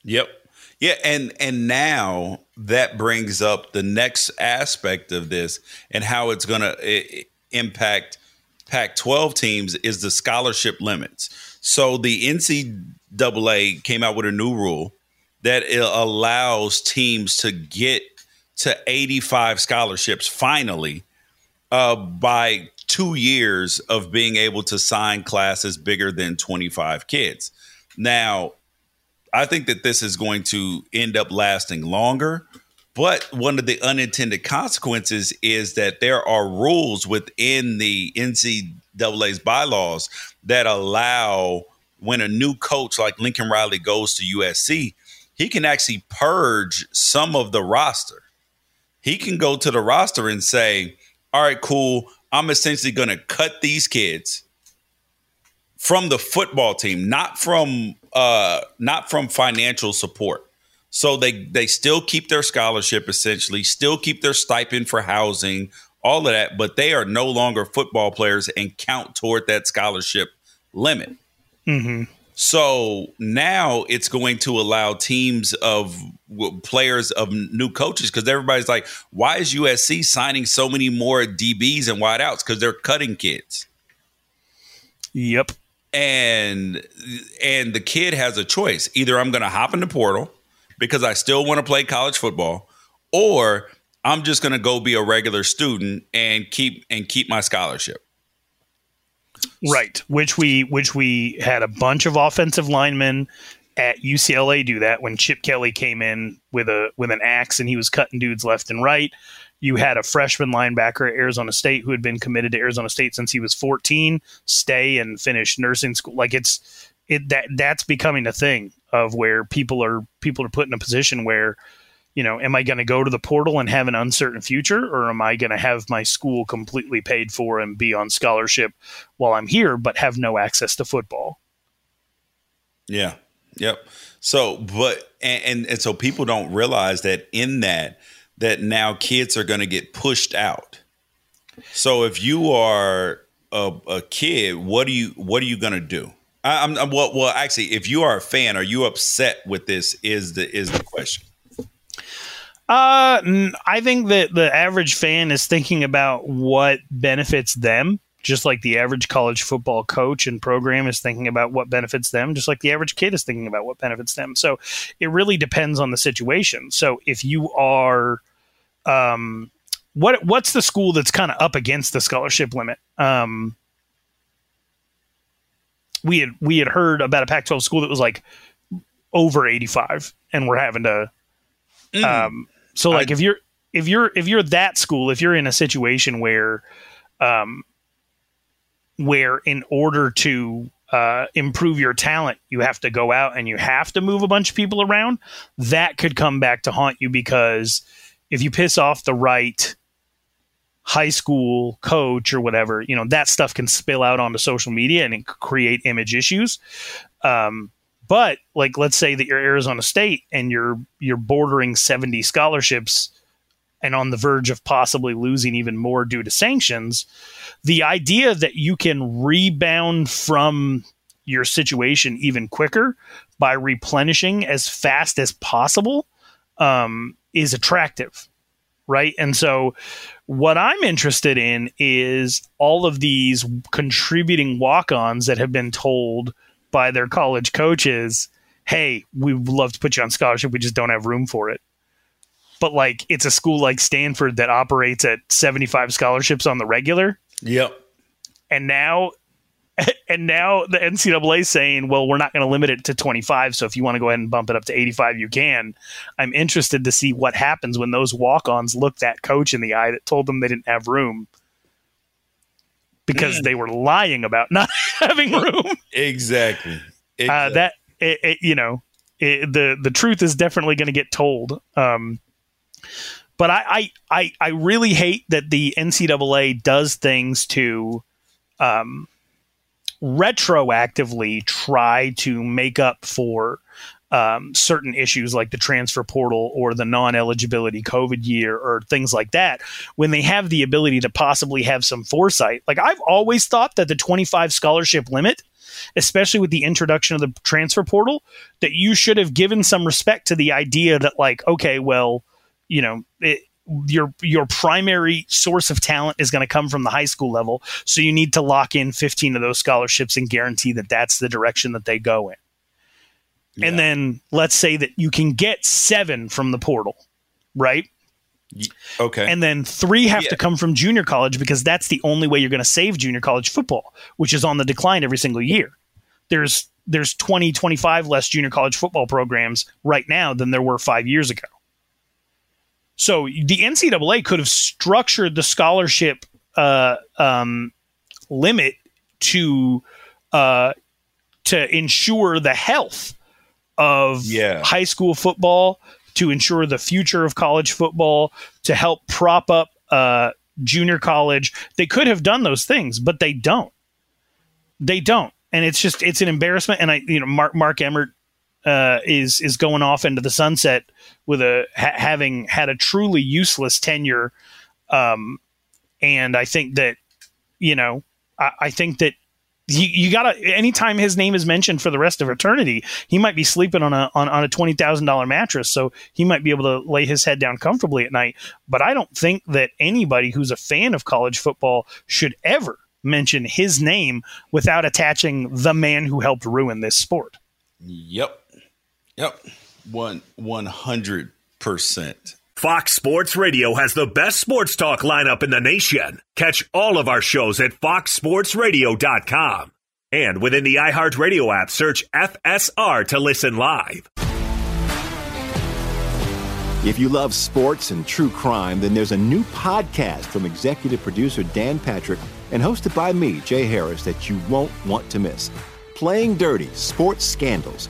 Yep. Yeah, and and now that brings up the next aspect of this and how it's going to impact Pac-12 teams is the scholarship limits. So the NCAA came out with a new rule that allows teams to get to 85 scholarships finally uh, by two years of being able to sign classes bigger than 25 kids. Now, I think that this is going to end up lasting longer. But one of the unintended consequences is that there are rules within the NCAA's bylaws that allow when a new coach like Lincoln Riley goes to USC, he can actually purge some of the roster. He can go to the roster and say, All right, cool. I'm essentially going to cut these kids from the football team, not from uh, not from financial support. So they they still keep their scholarship essentially, still keep their stipend for housing, all of that, but they are no longer football players and count toward that scholarship limit. Mm-hmm. So now it's going to allow teams of players of new coaches because everybody's like, why is USC signing so many more DBs and wideouts? Because they're cutting kids. Yep and and the kid has a choice. Either i'm going to hop in the portal because i still want to play college football or i'm just going to go be a regular student and keep and keep my scholarship. Right which we which we had a bunch of offensive linemen at UCLA do that when Chip Kelly came in with a with an axe and he was cutting dudes left and right you had a freshman linebacker at Arizona State who had been committed to Arizona State since he was 14, stay and finish nursing school. Like it's it that that's becoming a thing of where people are people are put in a position where you know, am I going to go to the portal and have an uncertain future, or am I going to have my school completely paid for and be on scholarship while I'm here, but have no access to football? Yeah. Yep. So, but and, and, and so people don't realize that in that that now kids are going to get pushed out. So if you are a, a kid, what are you what are you going to do? I, am well, well, actually, if you are a fan, are you upset with this? Is the is the question? Uh, I think that the average fan is thinking about what benefits them just like the average college football coach and program is thinking about what benefits them, just like the average kid is thinking about what benefits them. So it really depends on the situation. So if you are, um, what what's the school that's kind of up against the scholarship limit? Um, we had we had heard about a Pac-12 school that was like over 85, and we're having to. Mm. Um, so like I- if you're if you're if you're that school, if you're in a situation where, um, where in order to uh, improve your talent, you have to go out and you have to move a bunch of people around, that could come back to haunt you because if you piss off the right high school coach or whatever, you know, that stuff can spill out onto social media and create image issues. Um, but like, let's say that you're Arizona State and you're you're bordering 70 scholarships and on the verge of possibly losing even more due to sanctions, the idea that you can rebound from your situation even quicker by replenishing as fast as possible um, is attractive, right? And so, what I'm interested in is all of these contributing walk ons that have been told by their college coaches, hey, we would love to put you on scholarship, we just don't have room for it but like it's a school like Stanford that operates at 75 scholarships on the regular. Yep. And now and now the NCAA saying, well, we're not going to limit it to 25. So if you want to go ahead and bump it up to 85, you can. I'm interested to see what happens when those walk ons look that coach in the eye that told them they didn't have room because they were lying about not having room. Exactly. Uh, that, it, it, you know, it, the, the truth is definitely going to get told. Um, but I, I, I, I really hate that the NCAA does things to um, retroactively try to make up for um, certain issues like the transfer portal or the non eligibility COVID year or things like that when they have the ability to possibly have some foresight. Like I've always thought that the 25 scholarship limit, especially with the introduction of the transfer portal, that you should have given some respect to the idea that, like, okay, well, you know, it, your your primary source of talent is going to come from the high school level, so you need to lock in 15 of those scholarships and guarantee that that's the direction that they go in. And then let's say that you can get 7 from the portal, right? Okay. And then 3 have to come from junior college because that's the only way you're going to save junior college football, which is on the decline every single year. There's there's 20 25 less junior college football programs right now than there were 5 years ago. So the NCAA could have structured the scholarship uh, um, limit to uh, to ensure the health of Yeah. high school football, to ensure the future of college football, to help prop up uh, junior college. They could have done those things, but they don't. They don't, and it's just it's an embarrassment. And I, you know, Mark Mark Emmert uh, is is going off into the sunset with a ha- having had a truly useless tenure. Um, and I think that you know, I, I think that you, you gotta anytime his name is mentioned for the rest of eternity, he might be sleeping on a on, on a twenty thousand dollar mattress, so he might be able to lay his head down comfortably at night. But I don't think that anybody who's a fan of college football should ever mention his name without attaching the man who helped ruin this sport. Yep. Yep. One one hundred percent. Fox Sports Radio has the best sports talk lineup in the nation. Catch all of our shows at foxsportsradio.com. And within the iHeartRadio app, search FSR to listen live. If you love sports and true crime, then there's a new podcast from executive producer Dan Patrick and hosted by me, Jay Harris, that you won't want to miss. Playing Dirty Sports Scandals.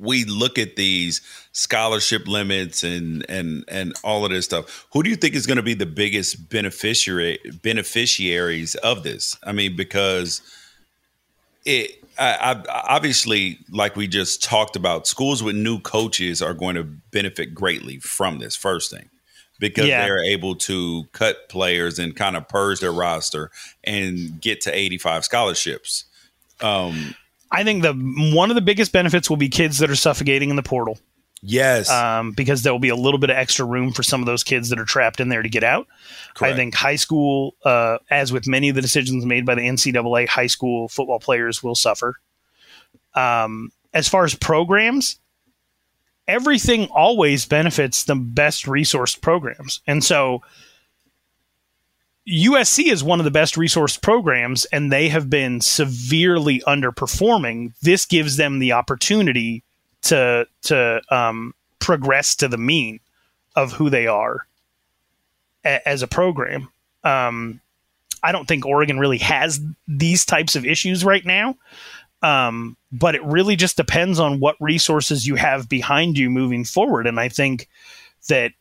we look at these scholarship limits and and and all of this stuff, who do you think is going to be the biggest beneficiary beneficiaries of this? I mean, because it I, I, obviously, like we just talked about, schools with new coaches are going to benefit greatly from this. First thing, because Yeah. they're able to cut players and kind of purge their roster and get to 85 scholarships. Um, I think the one of the biggest benefits will be kids that are suffocating in the portal. Yes. Um, because there will be a little bit of extra room for some of those kids that are trapped in there to get out. I think high school, uh, as with many of the decisions made by the NCAA, high school football players will suffer. Um, as far as programs, everything always benefits the best resourced programs. And so USC is one of the best resource programs, and they have been severely underperforming. This gives them the opportunity to to um, progress to the mean of who they are a- as a program. Um, I don't think Oregon really has these types of issues right now, um, but it really just depends on what resources you have behind you moving forward. And I think that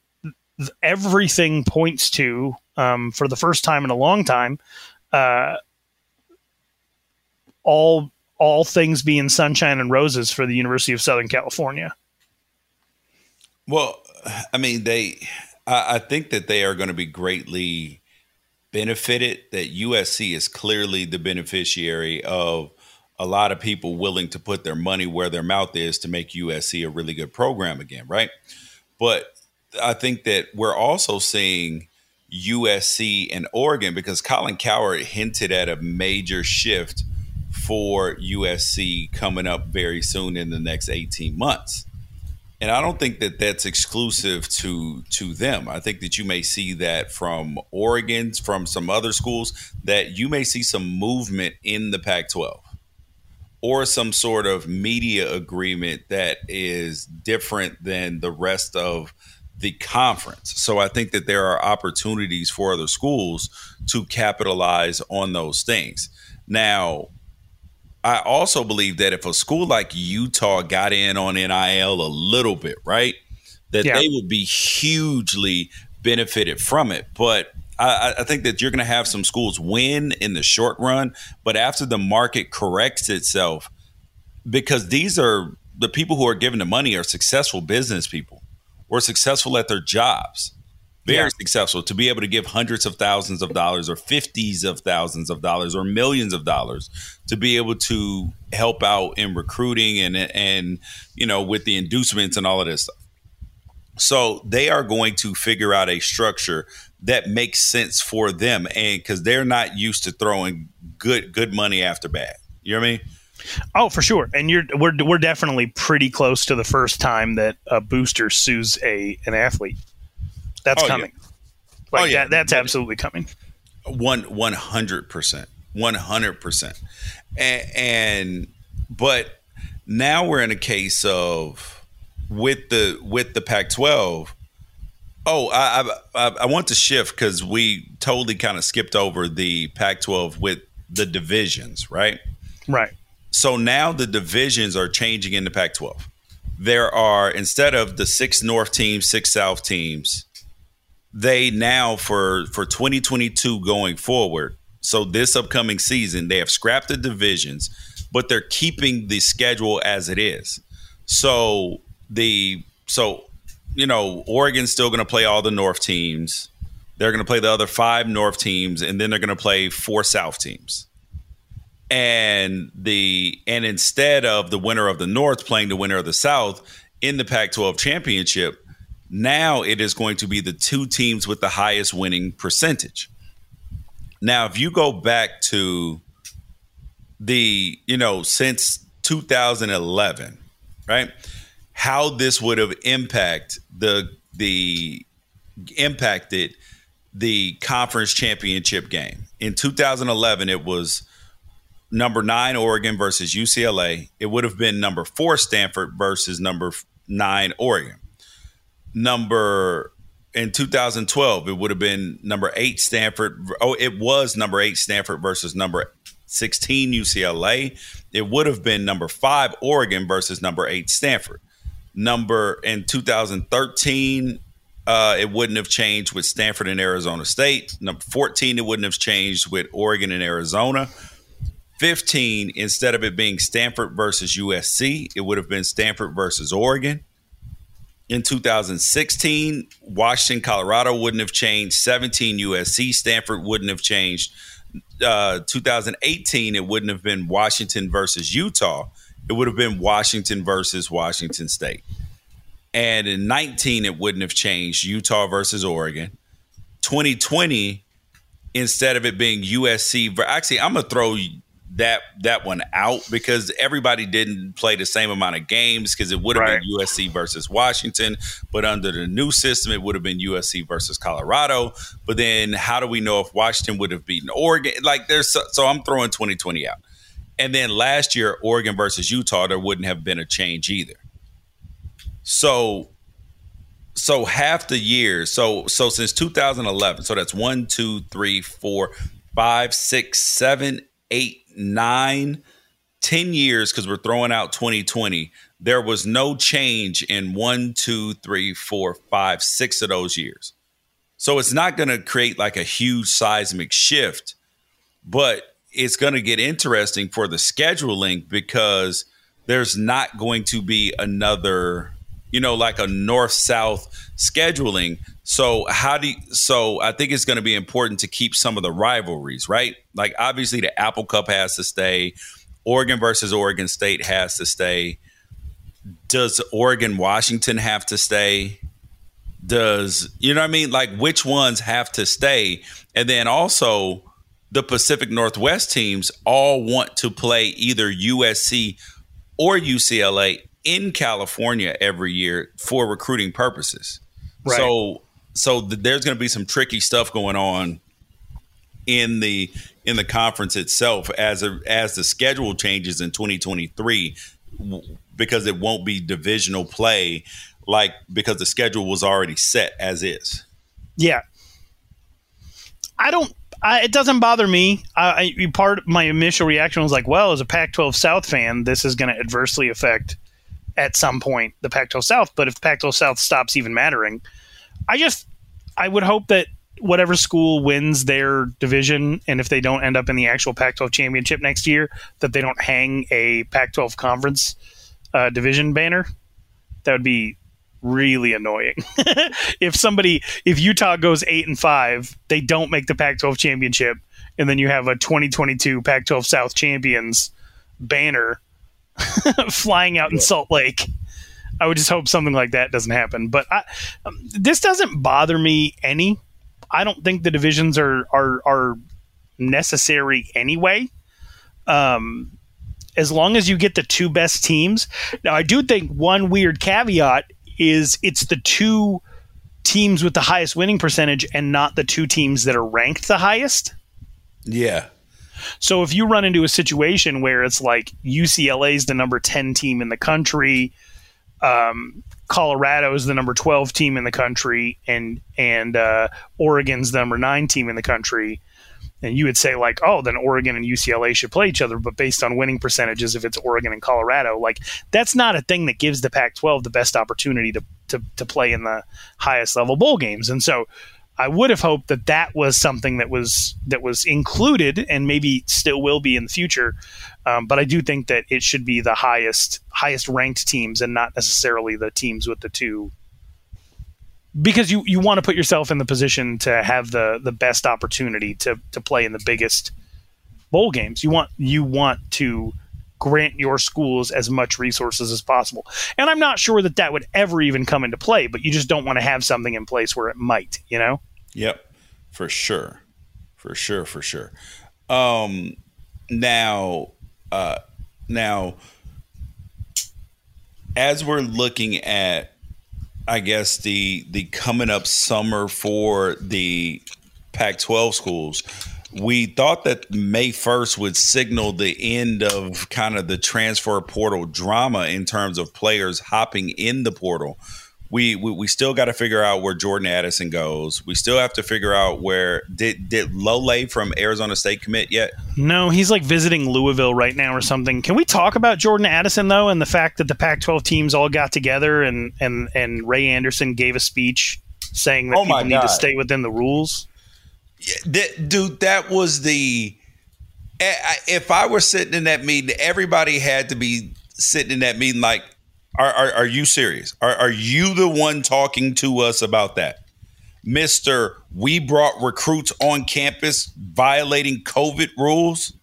th- everything points to, um, for the first time in a long time, uh, all all things being sunshine and roses for the University of Southern California. Well, I mean, they. I, I think that they are going to be greatly benefited. That USC is clearly the beneficiary of a lot of people willing to put their money where their mouth is to make USC a really good program again, right? But I think that we're also seeing USC and Oregon because Colin Cowherd hinted at a major shift for USC coming up very soon in the next 18 months. And I don't think that that's exclusive to to them. I think that you may see that from Oregon, from some other schools, that you may see some movement in the Pac-12 or some sort of media agreement that is different than the rest of the conference. So I think that there are opportunities for other schools to capitalize on those things. Now, I also believe that if a school like Utah got in on NIL a little bit, right, that Yeah. they would be hugely benefited from it. But I, I think that you're going to have some schools win in the short run, but after the market corrects itself, because these are the people who are given the money are successful business people or successful at their jobs very Yeah. successful to be able to give hundreds of thousands of dollars or fifties of thousands of dollars or millions of dollars to be able to help out in recruiting and and you know with the inducements and all of this stuff so they are going to figure out a structure that makes sense for them, and because they're not used to throwing good good money after bad. You know what I mean? Oh, for sure. And you're we're we're definitely pretty close to the first time that a booster sues a an athlete. That's Oh, yeah. coming. Oh, like Oh, yeah. that, that's absolutely coming. One one hundred percent, one hundred percent, and but now we're in a case of with the with the Pac-12. Oh, I I, I- want to shift because we totally kind of skipped over the Pac-12 with the divisions, right? Right. So now the divisions are changing in the Pac 12. There are, instead of the six North teams, six South teams, they now, for, for 2022 going forward, so this upcoming season, they have scrapped the divisions, but they're keeping the schedule as it is. So the, so, you know, Oregon's still going to play all the North teams. They're going to play the other five North teams, and then they're going to play four South teams and the and instead of the winner of the north playing the winner of the south in the Pac-12 championship now it is going to be the two teams with the highest winning percentage. Now if you go back to the you know since 2011 right how this would have impact the the impacted the conference championship game. In 2011 it was number nine Oregon versus UCLA. It would have been number four Stanford versus number nine Oregon. Number in 2012, it would have been number eight Stanford. Oh, it was number eight Stanford versus number 16 UCLA. It would have been number five Oregon versus number eight Stanford. Number in 2013, uh, it wouldn't have changed with Stanford and Arizona State. Number 14, it wouldn't have changed with Oregon and Arizona. 15, instead of it being Stanford versus USC, it would have been Stanford versus Oregon. In 2016, Washington, Colorado wouldn't have changed. 17, USC, Stanford wouldn't have changed. Uh, 2018, it wouldn't have been Washington versus Utah. It would have been Washington versus Washington State. And in 19, it wouldn't have changed Utah versus Oregon. 2020, instead of it being USC, actually, I'm gonna throw that that one out because everybody didn't play the same amount of games because it would have Right. been USC versus Washington, but under the new system, it would have been USC versus Colorado. But then, how do we know if Washington would have beaten Oregon? Like, there's so, so I'm throwing 2020 out. And then last year, Oregon versus Utah, there wouldn't have been a change either. So so half the years so so since 2011 so that's one two three four five six seven eight nine ten years because we're throwing out 2020 there was no change in one two three four five six of those years. So it's not going to create like a huge seismic shift but it's going to get interesting for the scheduling because there's not going to be another you know like a north south scheduling so how do you, so i think it's going to be important to keep some of the rivalries right? Like obviously the apple cup has to stay. Oregon versus oregon state has to stay. Does oregon washington have to stay? Does you know what i mean? Like which ones have to stay? And then also the pacific northwest teams all want to play either usc or ucla in california every year for recruiting purposes. Right. so so th- there's going to be some tricky stuff going on in the in the conference itself as a, as the schedule changes in 2023 w- because it won't be divisional play like because the schedule was already set as is. Yeah. I don't. I, it doesn't bother me. I, I part my initial reaction was like, well, as a Pac-12 South fan, this is going to adversely affect at some point the Pac-12 South. But if Pac-12 South stops even mattering, I just I would hope that whatever school wins their division, and if they don't end up in the actual Pac-12 championship next year, that they don't hang a Pac-12 conference uh, division banner. That would be really annoying. if somebody, if Utah goes eight and five, they don't make the Pac-12 championship, and then you have a 2022 Pac-12 South champions banner flying out in Salt Lake. I would just hope something like that doesn't happen. But I, um, this doesn't bother me any. I don't think the divisions are are are necessary anyway. Um, as long as you get the two best teams. Now, I do think one weird caveat is it's the two teams with the highest winning percentage and not the two teams that are ranked the highest. Yeah. So if you run into a situation where it's like UCLA is the number 10 team in the country, um, Colorado is the number 12 team in the country, and and uh, Oregon's the number nine team in the country, and you would say like, oh, then Oregon and UCLA should play each other, but based on winning percentages, if it's Oregon and Colorado, like that's not a thing that gives the Pac-12 the best opportunity to to, to play in the highest level bowl games, and so I would have hoped that that was something that was that was included and maybe still will be in the future. Um, but I do think that it should be the highest highest ranked teams and not necessarily the teams with the two because you, you want to put yourself in the position to have the, the best opportunity to, to play in the biggest bowl games. You want you want to grant your schools as much resources as possible. And I'm not sure that that would ever even come into play, but you just don't want to have something in place where it might, you know? Yep, for sure, for sure, for sure. Um, now, uh, now, as we're looking at, I guess the the coming up summer for the Pac-12 schools, we thought that May 1st would signal the end of kind of the transfer portal drama in terms of players hopping in the portal we we, we still got to figure out where Jordan Addison goes. We still have to figure out where did did Lole from Arizona State commit yet? No, he's like visiting Louisville right now or something. Can we talk about Jordan Addison though, and the fact that the Pac-12 teams all got together and and and Ray Anderson gave a speech saying that Oh people need to stay within the rules. That, dude, that was the. Eh, I- If I were sitting in that meeting, everybody had to be sitting in that meeting. Like, are are, are you serious? Are are you the one talking to us about that, Mister? We brought recruits on campus violating COVID rules,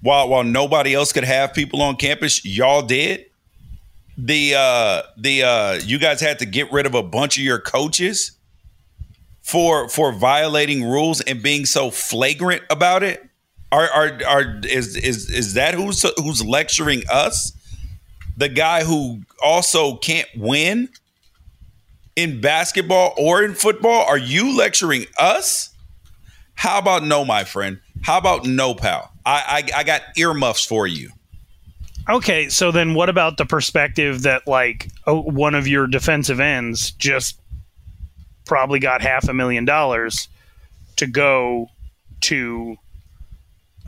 while while nobody else could have people on campus. Y'all did. The uh the uh you guys had to get rid of a bunch of your coaches for for violating rules and being so flagrant about it? Are are are is is is that who's who's lecturing us? The guy who also can't win in basketball or in football? Are you lecturing us? How about no, my friend? How about no, pal? I I, I got earmuffs for you. Okay, so then what about the perspective that like oh, one of your defensive ends just probably got half a million dollars to go to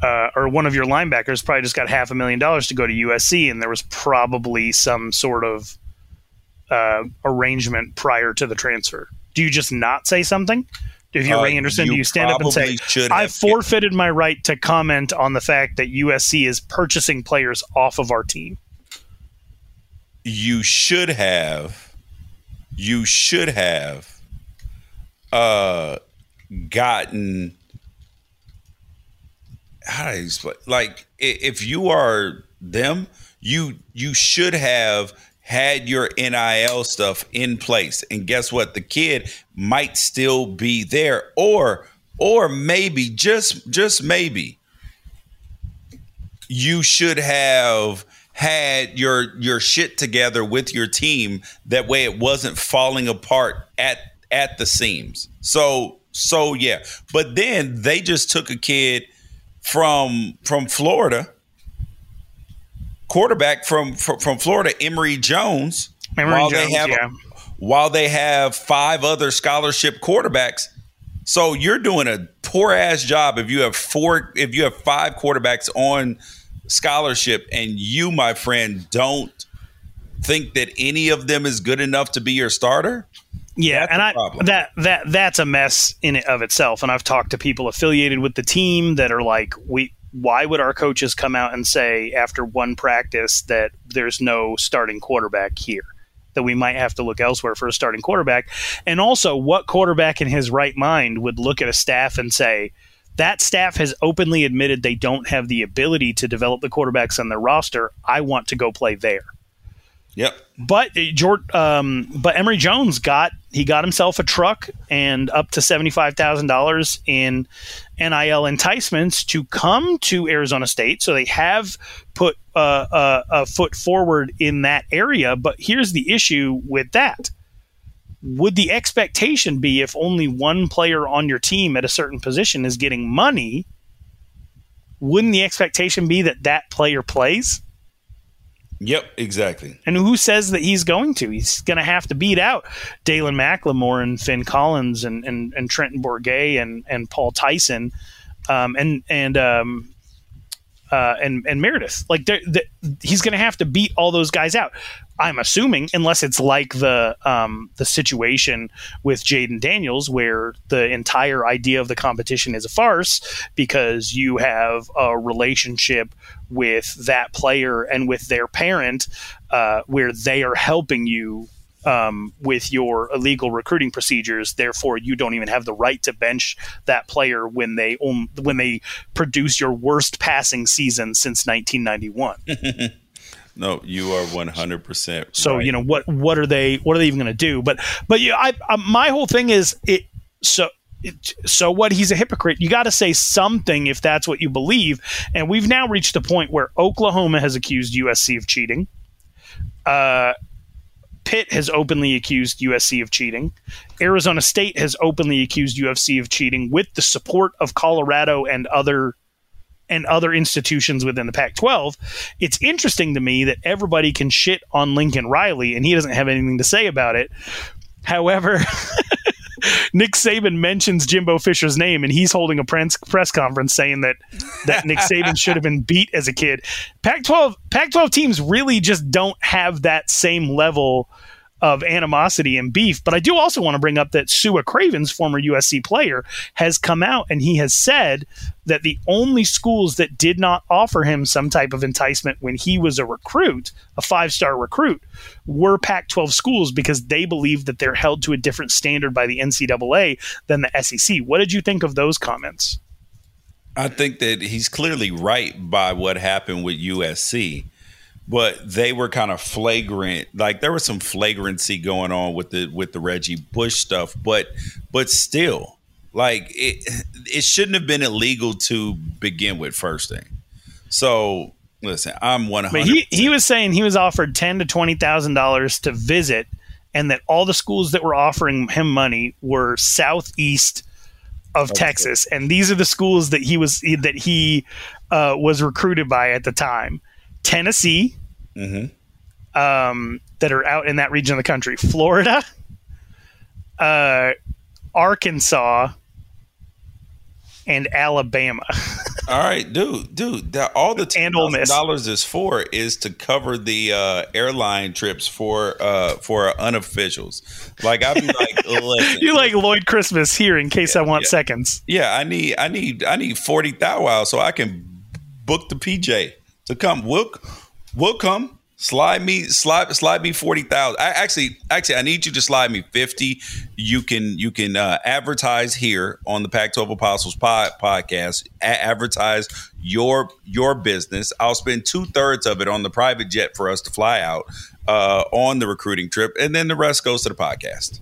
uh, or one of your linebackers probably just got half a million dollars to go to USC, and there was probably some sort of uh, arrangement prior to the transfer. Do you just not say something? If you're Uh, Ray Anderson, do you you stand up and say, "I forfeited my right to comment on the fact that USC is purchasing players off of our team"? you should have you should have uh gotten how do I explain like if you are them you you should have had your NIL stuff in place. And guess what? The kid might still be there or or maybe just just maybe you should have had your your shit together with your team that way it wasn't falling apart at at the seams. So so yeah. But then they just took a kid from from Florida quarterback from from, from Florida Emory Jones. Emory while Jones, they have yeah. while they have five other scholarship quarterbacks. So you're doing a poor ass job if you have four if you have five quarterbacks on scholarship and you my friend don't think that any of them is good enough to be your starter Yeah, That's and I problem. that that that's a mess in and of itself. And I've talked to people affiliated with the team that are like, we why would our coaches come out and say after one practice that there's no starting quarterback here? That we might have to look elsewhere for a starting quarterback. And also, what quarterback in his right mind would look at a staff and say, that staff has openly admitted they don't have the ability to develop the quarterbacks on their roster. I want to go play there. yep But uh, Jort, um, but Emory Jones got he got himself a truck and up to $75,000 in NIL enticements to come to Arizona State. So they have put uh, a, a foot forward in that area. But here's the issue with that. Would the expectation be if only one player on your team at a certain position is getting money? Wouldn't the expectation be that that player plays? Yep, exactly. And who says that he's going to? He's going to have to beat out Dalen McLemore and Finn Collins and, and, and Trenton Bourguet and, and Paul Tyson um, and and um, uh, and and Meredith. Like they're, they're, he's going to have to beat all those guys out. I'm assuming, unless it's like the um, the situation with Jayden Daniels, where the entire idea of the competition is a farce because you have a relationship with that player and with their parent, uh, where they are helping you um, with your illegal recruiting procedures. Therefore, you don't even have the right to bench that player when they um, when they produce your worst passing season since 1991. No, you are one hundred percent. So you know what? What are they? What are they even going to do? But but yeah, I, I my whole thing is it. So so what? He's a hypocrite. You got to say something if that's what you believe. And we've now reached a point where Oklahoma has accused USC of cheating. Uh, Pitt has openly accused USC of cheating. Arizona State has openly accused USC of cheating with the support of Colorado and other and other institutions within the Pac-12. It's interesting to me that everybody can shit on Lincoln Riley and he doesn't have anything to say about it. However, Nick Saban mentions Jimbo Fisher's name, and he's holding a press press conference saying that that Nick Saban should have been beat as a kid. Pac-12 Pac-12 teams really just don't have that same level of animosity and beef. But I do also want to bring up that Sua Cravens, former USC player, has come out and he has said that the only schools that did not offer him some type of enticement when he was a recruit, a five star recruit, were Pac 12 schools because they believe that they're held to a different standard by the NCAA than the SEC. What did you think of those comments? I think that he's clearly right by what happened with USC but they were kind of flagrant. Like there was some flagrancy going on with the with the Reggie Bush stuff, but but still, like it it shouldn't have been illegal to begin with. First thing, so listen, I'm one hundred. He he was saying he was offered ten to twenty thousand dollars to visit, and that all the schools that were offering him money were southeast of. Texas, and these are the schools that he was that he uh, was recruited by at the time. Tennessee, mm-hmm. um, that are out in that region of the country, Florida, uh, Arkansas, and Alabama. all right, dude, dude. That, all the ten dollars is for is to cover the uh, airline trips for uh, for unofficials. Like I'd be like, listen, you like Lloyd Christmas here in case yeah, I want yeah. seconds. Yeah, I need I need I need forty thou so I can book the PJ to come. We'll we'll come. Slide me, slide, slide me forty thousand. I actually, actually, I need you to slide me fifty. You can, you can uh, advertise here on the Pac-12 Apostles pod, podcast. A- advertise your your business. I'll spend two thirds of it on the private jet for us to fly out uh, on the recruiting trip, and then the rest goes to the podcast.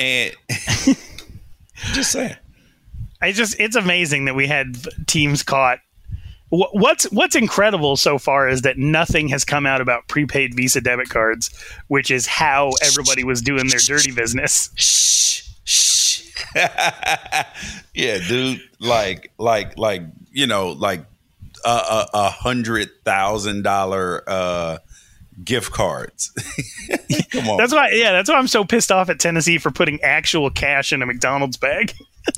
And just saying, I just it's amazing that we had teams caught what's what's incredible so far is that nothing has come out about prepaid Visa debit cards, which is how everybody was doing their dirty business. Shh, shh. yeah, dude. Like, like, like, you know, like a a, a hundred thousand dollar uh, gift cards. Come on. That's why. Yeah, that's why I'm so pissed off at Tennessee for putting actual cash in a McDonald's bag.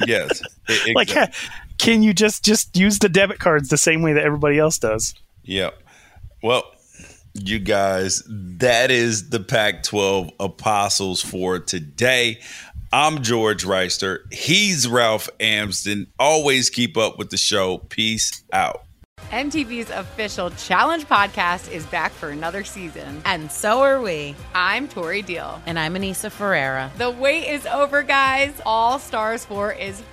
yes, exactly. like can you just just use the debit cards the same way that everybody else does? Yep. Well, you guys, that is the Pac 12 apostles for today. I'm George Reister. He's Ralph Amsden. Always keep up with the show. Peace out. MTV's official Challenge podcast is back for another season. And so are we. I'm Tori Deal. And I'm Aneesa Ferreira. The wait is over, guys. All Stars 4 is